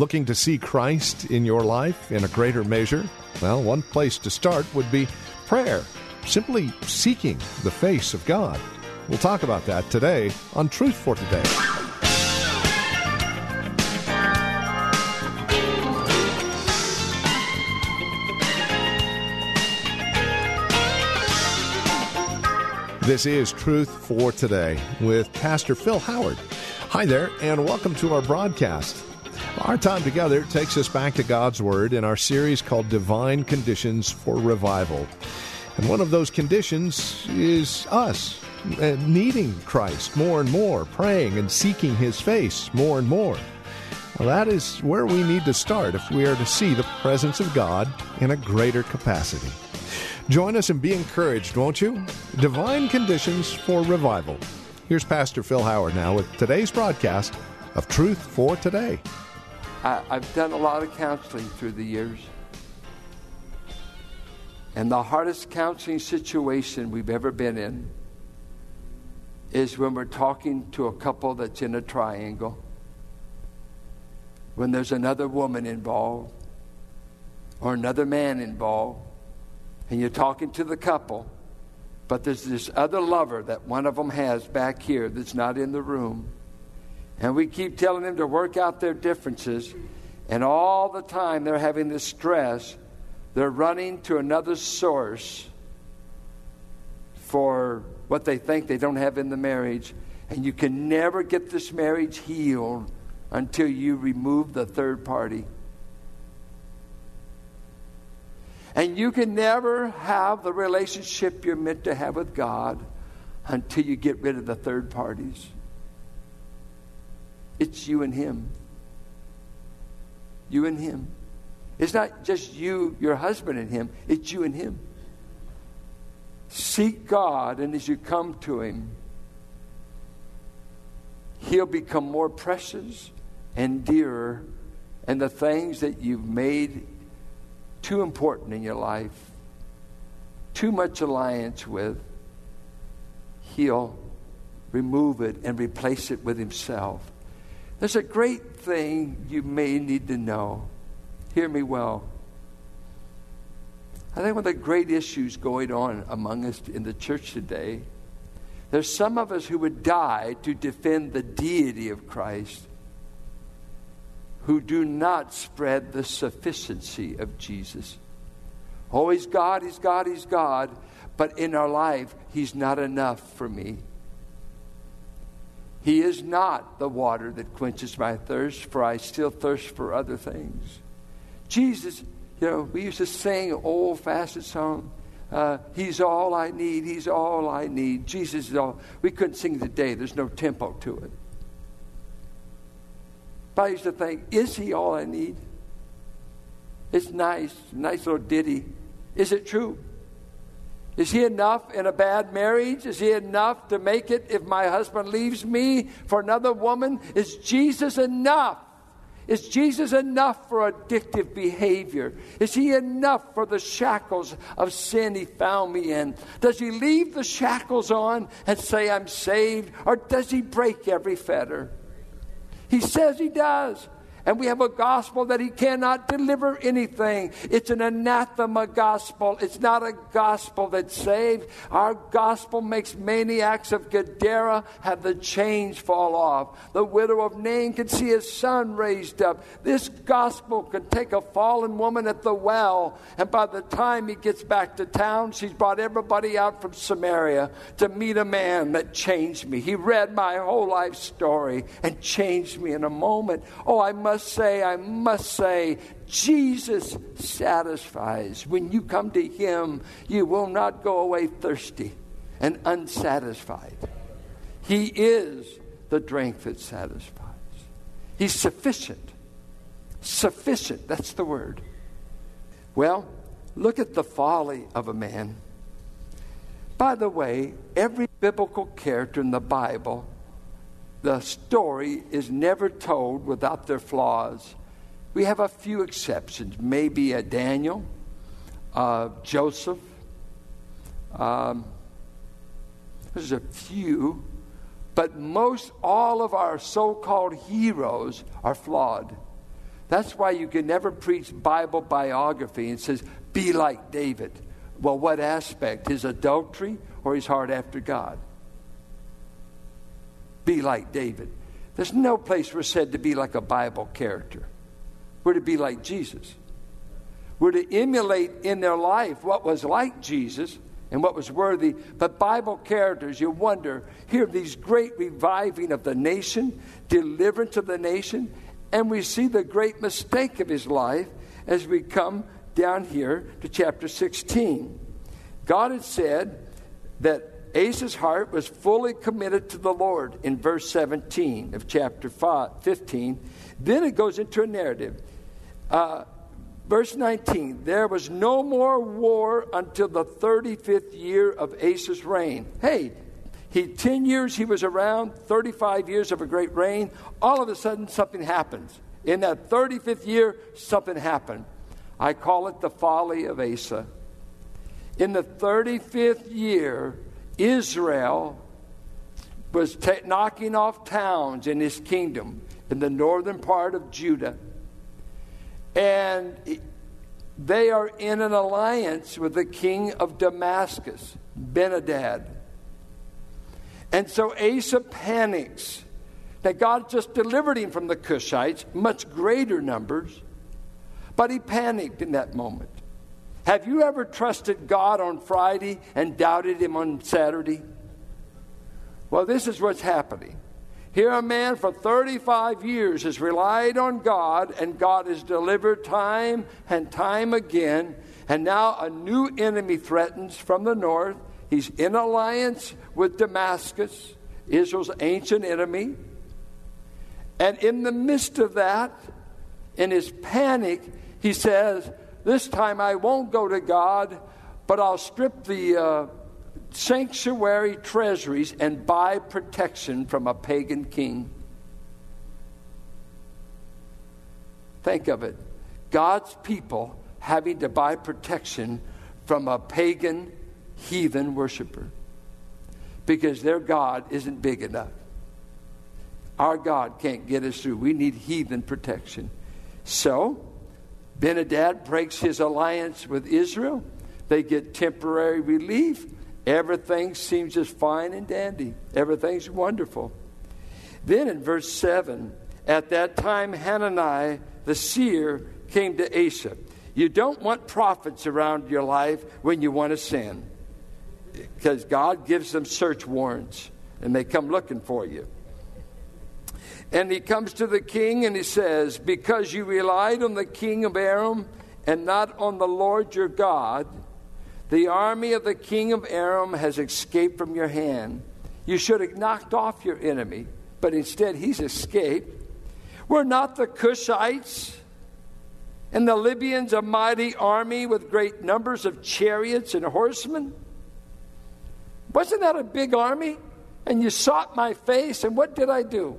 Looking to see Christ in your life in a greater measure? Well, one place to start would be prayer, simply seeking the face of God. We'll talk about that today on Truth for Today. This is Truth for Today with Pastor Phil Howard. Hi there, and welcome to our broadcast. Our time together takes us back to God's Word in our series called Divine Conditions for Revival. And one of those conditions is us uh, needing Christ more and more, praying and seeking His face more and more. Well, that is where we need to start if we are to see the presence of God in a greater capacity. Join us and be encouraged, won't you? Divine Conditions for Revival. Here's Pastor Phil Howard now with today's broadcast of Truth for Today. I, I've done a lot of counseling through the years. And the hardest counseling situation we've ever been in is when we're talking to a couple that's in a triangle, when there's another woman involved or another man involved and you're talking to the couple, but there's this other lover that one of them has back here that's not in the room. And we keep telling them to work out their differences, and all the time they're having this stress, they're running to another source for what they think they don't have in the marriage. And you can never get this marriage healed until you remove the third party. And you can never have the relationship you're meant to have with God until you get rid of the third parties. It's you and Him. You and Him. It's not just you, your husband, and Him, it's you and Him. Seek God, and as you come to Him, He'll become more precious and dearer, and the things that you've made too important in your life, too much alliance with, He'll remove it and replace it with Himself. There's a great thing you may need to know. Hear me well. I think one of the great issues going on among us in the church today, there's some of us who would die to defend the deity of Christ who do not spread the sufficiency of Jesus. Oh, he's God, he's God, he's God, but in our life, he's not enough for me. He is not the water that quenches my thirst, for I still thirst for other things. Jesus, you know, we used to sing an old fashioned song. Uh, he's all I need. He's all I need. Jesus is all. We couldn't sing today. There's no tempo to it. But I used to think, is he all I need? It's nice, nice little ditty. Is it true? Is he enough in a bad marriage? Is he enough to make it if my husband leaves me for another woman? Is Jesus enough? Is Jesus enough for addictive behavior? Is he enough for the shackles of sin he found me in? Does he leave the shackles on and say, I'm saved? Or does he break every fetter? He says he does. And we have a gospel that he cannot deliver anything. It's an anathema gospel. It's not a gospel that saves. Our gospel makes maniacs of Gadara have the chains fall off. The widow of Nain can see his son raised up. This gospel can take a fallen woman at the well, and by the time he gets back to town, she's brought everybody out from Samaria to meet a man that changed me. He read my whole life story and changed me in a moment. Oh, I must must say, I must say, Jesus satisfies. When you come to Him, you will not go away thirsty and unsatisfied. He is the drink that satisfies. He's sufficient. Sufficient, that's the word. Well, look at the folly of a man. By the way, every biblical character in the Bible, the story is never told without their flaws. We have a few exceptions, maybe a Daniel, uh, Joseph. Um, there's a few, but most all of our so called heroes are flawed. That's why you can never preach Bible biography and says, be like David. Well, what aspect? His adultery or his heart after God? Be like David. There's no place we're said to be like a Bible character. We're to be like Jesus. We're to emulate in their life what was like Jesus and what was worthy. But Bible characters, you wonder, here these great reviving of the nation, deliverance of the nation, and we see the great mistake of his life as we come down here to chapter 16. God had said that Asa's heart was fully committed to the Lord in verse 17 of chapter 5, 15. Then it goes into a narrative. Uh, verse 19 there was no more war until the 35th year of Asa's reign. Hey, he 10 years he was around, 35 years of a great reign. All of a sudden, something happens. In that 35th year, something happened. I call it the folly of Asa. In the 35th year, Israel was t- knocking off towns in his kingdom in the northern part of Judah. And they are in an alliance with the king of Damascus, Ben-Hadad. And so Asa panics that God just delivered him from the Cushites, much greater numbers, but he panicked in that moment. Have you ever trusted God on Friday and doubted him on Saturday? Well, this is what's happening. Here, a man for 35 years has relied on God, and God has delivered time and time again. And now a new enemy threatens from the north. He's in alliance with Damascus, Israel's ancient enemy. And in the midst of that, in his panic, he says, This time I won't go to God, but I'll strip the uh, sanctuary treasuries and buy protection from a pagan king. Think of it God's people having to buy protection from a pagan heathen worshiper because their God isn't big enough. Our God can't get us through. We need heathen protection. So, Ben-Hadad breaks his alliance with Israel. They get temporary relief. Everything seems just fine and dandy. Everything's wonderful. Then in verse 7, at that time Hanani the seer came to Asa. You don't want prophets around your life when you want to sin because God gives them search warrants and they come looking for you. And he comes to the king and he says, Because you relied on the king of Aram and not on the Lord your God, the army of the king of Aram has escaped from your hand. You should have knocked off your enemy, but instead he's escaped. Were not the Cushites and the Libyans a mighty army with great numbers of chariots and horsemen? Wasn't that a big army? And you sought my face, and what did I do?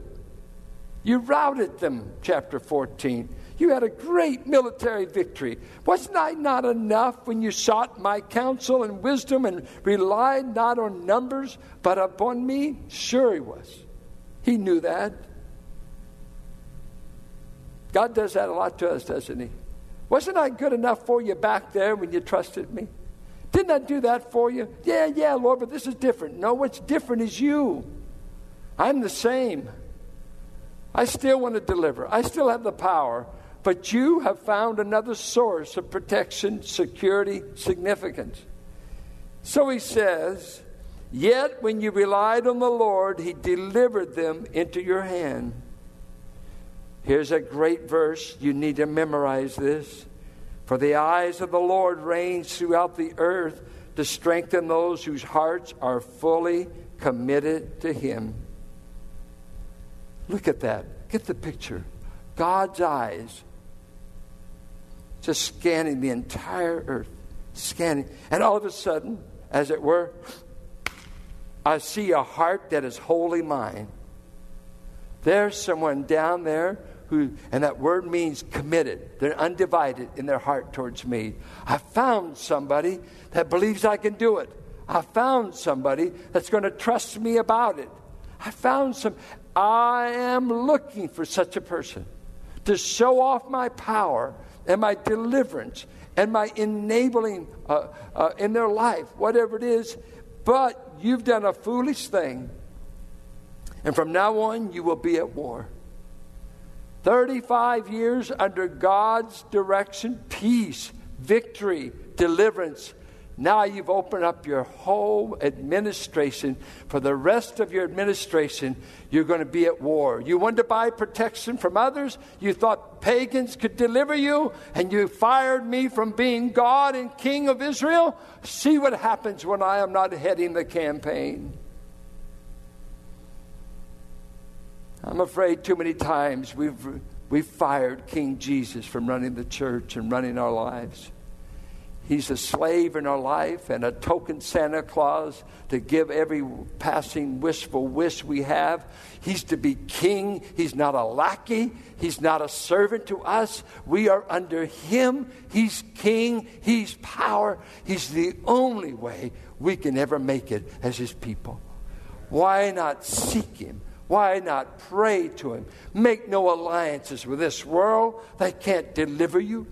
You routed them, chapter 14. You had a great military victory. Wasn't I not enough when you sought my counsel and wisdom and relied not on numbers, but upon me? Sure, he was. He knew that. God does that a lot to us, doesn't he? Wasn't I good enough for you back there when you trusted me? Didn't I do that for you? Yeah, yeah, Lord, but this is different. No, what's different is you. I'm the same. I still want to deliver. I still have the power. But you have found another source of protection, security, significance. So he says, Yet when you relied on the Lord, he delivered them into your hand. Here's a great verse. You need to memorize this. For the eyes of the Lord range throughout the earth to strengthen those whose hearts are fully committed to him. Look at that. Get the picture. God's eyes just scanning the entire earth, scanning. And all of a sudden, as it were, I see a heart that is wholly mine. There's someone down there who, and that word means committed. They're undivided in their heart towards me. I found somebody that believes I can do it. I found somebody that's going to trust me about it. I found some. I am looking for such a person to show off my power and my deliverance and my enabling uh, uh, in their life, whatever it is. But you've done a foolish thing. And from now on, you will be at war. 35 years under God's direction, peace, victory, deliverance. Now you've opened up your whole administration. For the rest of your administration, you're going to be at war. You wanted to buy protection from others. You thought pagans could deliver you, and you fired me from being God and King of Israel. See what happens when I am not heading the campaign. I'm afraid too many times we've, we've fired King Jesus from running the church and running our lives. He's a slave in our life and a token Santa Claus to give every passing wishful wish we have. He's to be king. He's not a lackey. He's not a servant to us. We are under him. He's king. He's power. He's the only way we can ever make it as his people. Why not seek him? Why not pray to Him? Make no alliances with this world They can't deliver you.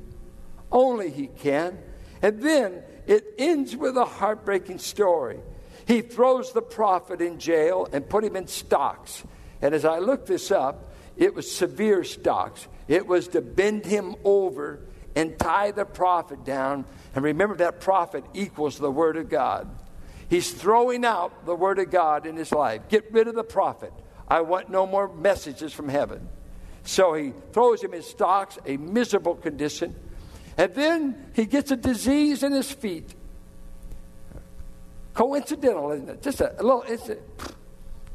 Only He can. And then it ends with a heartbreaking story. He throws the prophet in jail and put him in stocks. And as I looked this up, it was severe stocks. It was to bend him over and tie the prophet down. And remember that prophet equals the Word of God. He's throwing out the Word of God in his life. Get rid of the prophet. I want no more messages from heaven. So he throws him in stocks, a miserable condition. And then he gets a disease in his feet. Coincidental, isn't it? Just a, a little, a,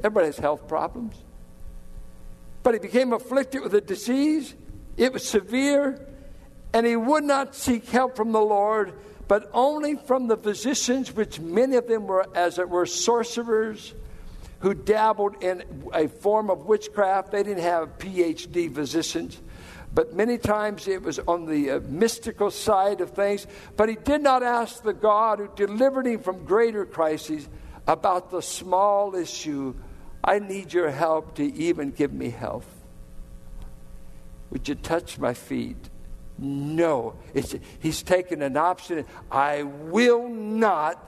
everybody has health problems. But he became afflicted with a disease. It was severe. And he would not seek help from the Lord, but only from the physicians, which many of them were, as it were, sorcerers who dabbled in a form of witchcraft. They didn't have PhD physicians, but many times it was on the uh, mystical side of things. But he did not ask the God who delivered him from greater crises about the small issue I need your help to even give me health. Would you touch my feet? No. It's, he's taken an option. I will not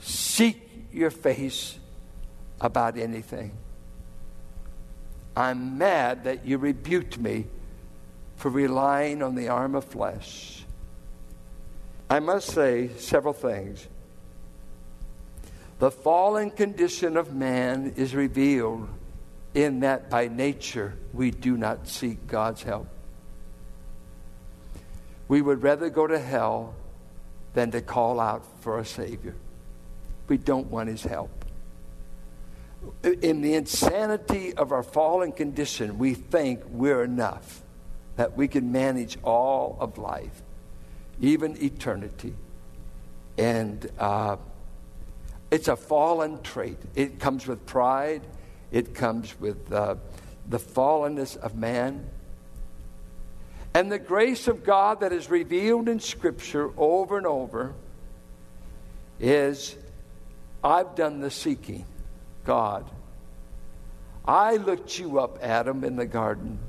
seek your face about anything. I'm mad that you rebuked me for relying on the arm of flesh. I must say several things. The fallen condition of man is revealed in that by nature we do not seek God's help. We would rather go to hell than to call out for a Savior. We don't want His help in the insanity of our fallen condition, we think we're enough, that we can manage all of life, even eternity. And uh, it's a fallen trait. It comes with pride, it comes with uh, the fallenness of man. And the grace of God that is revealed in Scripture over and over is I've done the seeking. God. I looked you up, Adam, in the garden.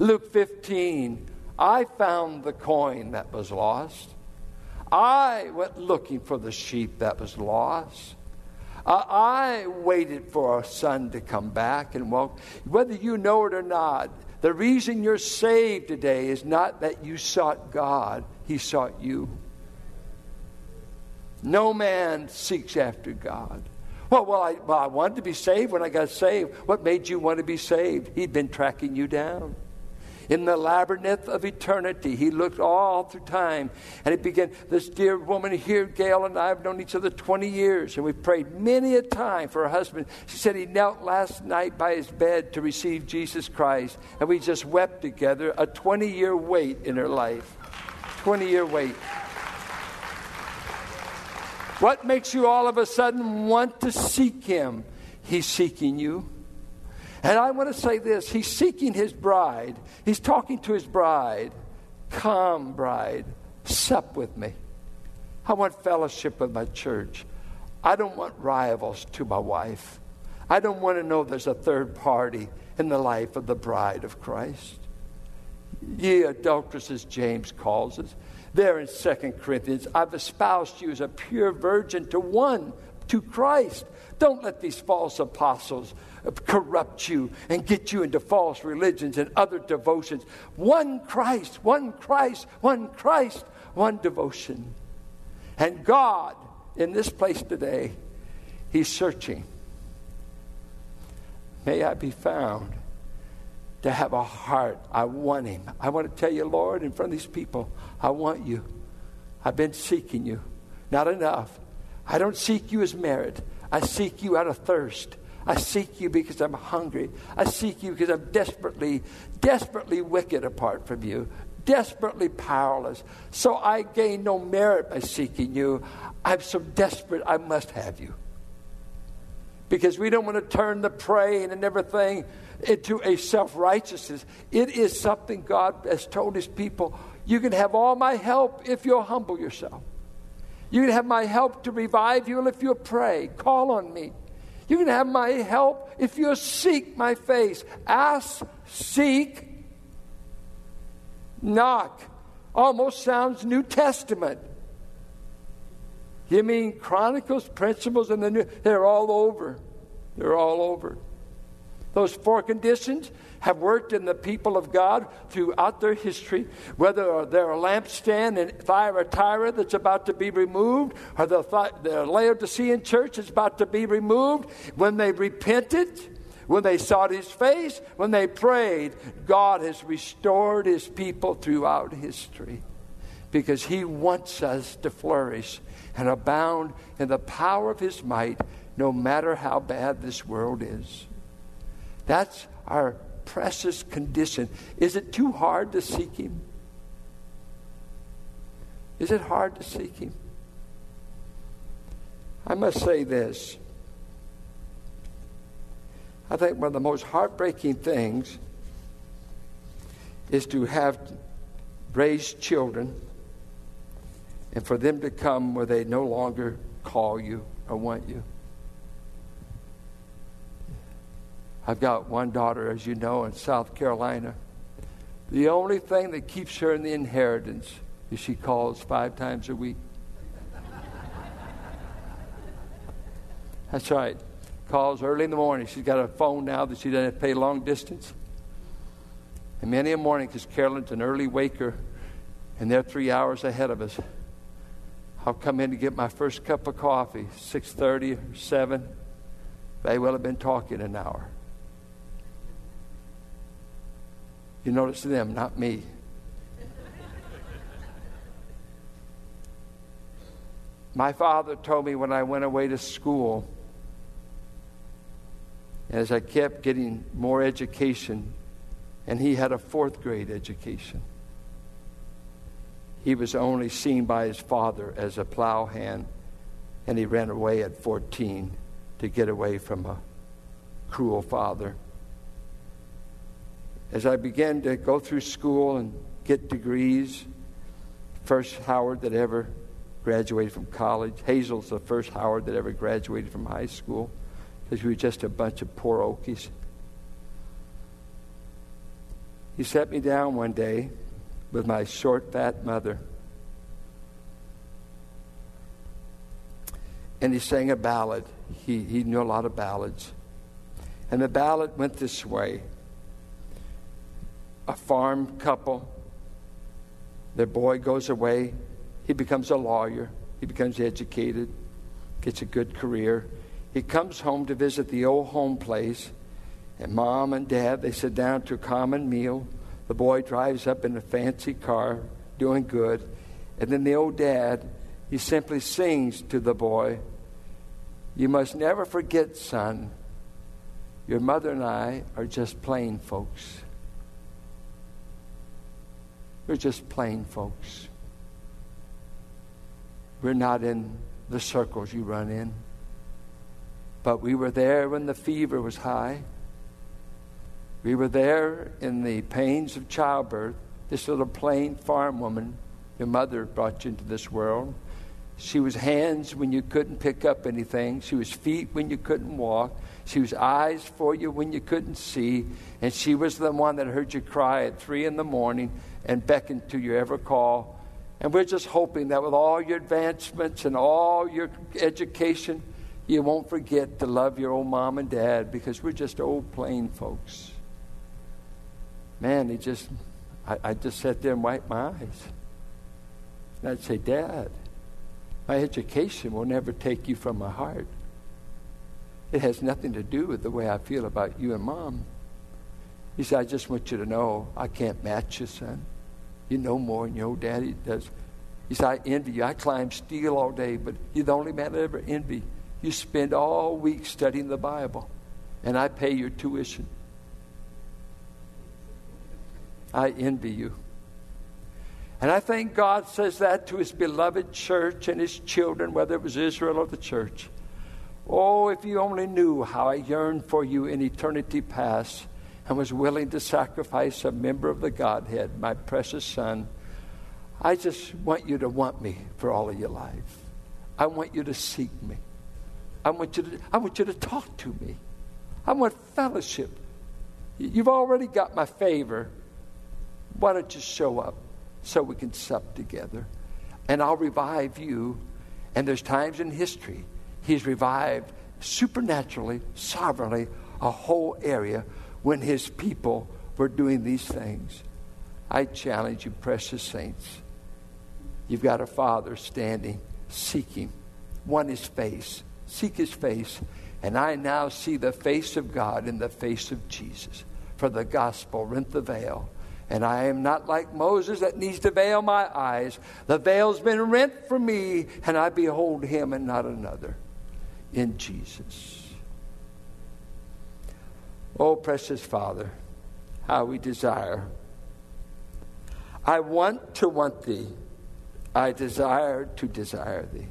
Luke 15, I found the coin that was lost. I went looking for the sheep that was lost. Uh, I waited for our son to come back and walk. Whether you know it or not, the reason you're saved today is not that you sought God, He sought you. No man seeks after God. Well, well I, well, I wanted to be saved when I got saved. What made you want to be saved? He'd been tracking you down. In the labyrinth of eternity, he looked all through time and he began. This dear woman here, Gail and I have known each other 20 years, and we've prayed many a time for her husband. She said he knelt last night by his bed to receive Jesus Christ, and we just wept together a 20 year wait in her life. 20 year wait. What makes you all of a sudden want to seek him? He's seeking you. And I want to say this He's seeking his bride. He's talking to his bride. Come, bride, sup with me. I want fellowship with my church. I don't want rivals to my wife. I don't want to know there's a third party in the life of the bride of Christ. Ye adulteresses, James calls us. There in 2 Corinthians, I've espoused you as a pure virgin to one, to Christ. Don't let these false apostles corrupt you and get you into false religions and other devotions. One Christ, one Christ, one Christ, one devotion. And God, in this place today, He's searching. May I be found to have a heart. I want Him. I want to tell you, Lord, in front of these people, I want you. I've been seeking you. Not enough. I don't seek you as merit. I seek you out of thirst. I seek you because I'm hungry. I seek you because I'm desperately, desperately wicked apart from you, desperately powerless. So I gain no merit by seeking you. I'm so desperate, I must have you. Because we don't want to turn the praying and everything into a self righteousness. It is something God has told his people you can have all my help if you'll humble yourself. You can have my help to revive you if you'll pray. Call on me. You can have my help if you'll seek my face. Ask, seek, knock. Almost sounds New Testament. You mean Chronicles, Principles, and the New? They're all over. They're all over. Those four conditions have worked in the people of God throughout their history, whether they're a lampstand in Thyatira that's about to be removed, or the, the Laodicean church is about to be removed, when they repented, when they sought his face, when they prayed, God has restored his people throughout history because he wants us to flourish and abound in the power of his might no matter how bad this world is. That's our precious condition. Is it too hard to seek Him? Is it hard to seek Him? I must say this. I think one of the most heartbreaking things is to have raised children and for them to come where they no longer call you or want you. I've got one daughter, as you know, in South Carolina. The only thing that keeps her in the inheritance is she calls five times a week. That's right. Calls early in the morning. She's got a phone now that she doesn't have to pay long distance. And many a morning, because Carolyn's an early waker, and they're three hours ahead of us. I'll come in to get my first cup of coffee, 6.30 or 7. They will have been talking an hour. You notice them, not me. My father told me when I went away to school, as I kept getting more education, and he had a fourth grade education, he was only seen by his father as a plow hand, and he ran away at 14 to get away from a cruel father as I began to go through school and get degrees, first Howard that ever graduated from college. Hazel's the first Howard that ever graduated from high school because we were just a bunch of poor Okies. He sat me down one day with my short, fat mother. And he sang a ballad. He, he knew a lot of ballads. And the ballad went this way a farm couple. Their boy goes away. He becomes a lawyer. He becomes educated, gets a good career. He comes home to visit the old home place. And mom and dad, they sit down to a common meal. The boy drives up in a fancy car, doing good. And then the old dad, he simply sings to the boy, You must never forget, son, your mother and I are just plain folks. We're just plain folks. We're not in the circles you run in. But we were there when the fever was high. We were there in the pains of childbirth. This little plain farm woman, your mother brought you into this world. She was hands when you couldn't pick up anything. She was feet when you couldn't walk. She was eyes for you when you couldn't see. And she was the one that heard you cry at three in the morning and beckon to your ever call. And we're just hoping that with all your advancements and all your education, you won't forget to love your old mom and dad because we're just old plain folks. Man, he just, I, I just sat there and wiped my eyes. And I'd say, Dad, my education will never take you from my heart. It has nothing to do with the way I feel about you and mom. He said, I just want you to know I can't match you, son. You know more than your old daddy does. He said, I envy you. I climb steel all day, but you're the only man I ever envy. You spend all week studying the Bible, and I pay your tuition. I envy you. And I think God says that to his beloved church and his children, whether it was Israel or the church. Oh, if you only knew how I yearned for you in eternity past and was willing to sacrifice a member of the Godhead, my precious son. I just want you to want me for all of your life. I want you to seek me. I want you to, I want you to talk to me. I want fellowship. You've already got my favor. Why don't you show up so we can sup together? And I'll revive you. And there's times in history He's revived supernaturally, sovereignly, a whole area when His people were doing these things. I challenge you, precious saints. You've got a Father standing, seeking, one His face, seek His face. And I now see the face of God in the face of Jesus. For the gospel rent the veil. And I am not like Moses that needs to veil my eyes. The veil's been rent for me, and I behold him and not another in Jesus. Oh, precious Father, how we desire. I want to want thee. I desire to desire thee.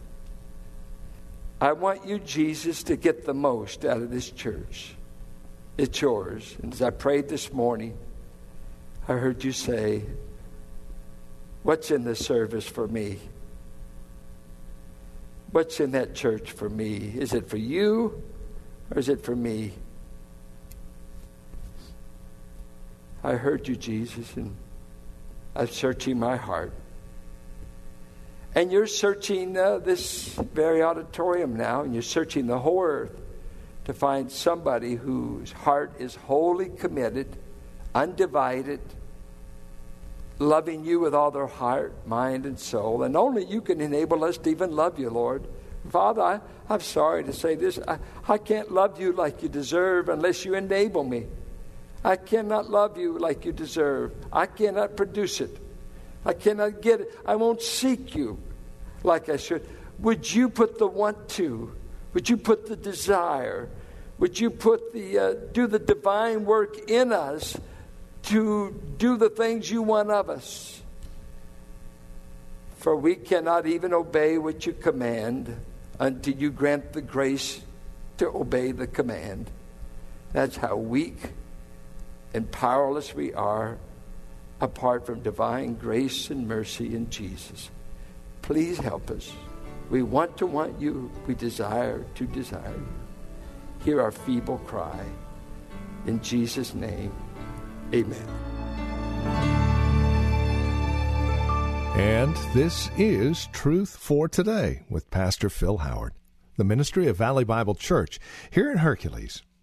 I want you, Jesus, to get the most out of this church. It's yours. And as I prayed this morning, I heard you say, What's in the service for me? What's in that church for me? Is it for you or is it for me? I heard you, Jesus, and I'm searching my heart. And you're searching uh, this very auditorium now, and you're searching the whole earth to find somebody whose heart is wholly committed, undivided, loving you with all their heart, mind, and soul. And only you can enable us to even love you, Lord. Father, I, I'm sorry to say this. I, I can't love you like you deserve unless you enable me. I cannot love you like you deserve. I cannot produce it. I cannot get it. I won't seek you like I should. Would you put the want to? Would you put the desire? Would you put the uh, do the divine work in us to do the things you want of us. For we cannot even obey what you command until you grant the grace to obey the command. That's how weak and powerless we are apart from divine grace and mercy in Jesus. Please help us. We want to want you. We desire to desire you. Hear our feeble cry. In Jesus' name. Amen. And this is Truth for Today with Pastor Phil Howard, the ministry of Valley Bible Church here in Hercules.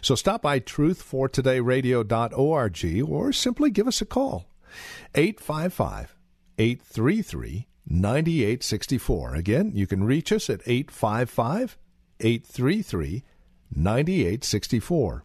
So stop by truthfortodayradio.org or simply give us a call. 855 833 9864. Again, you can reach us at 855 833 9864.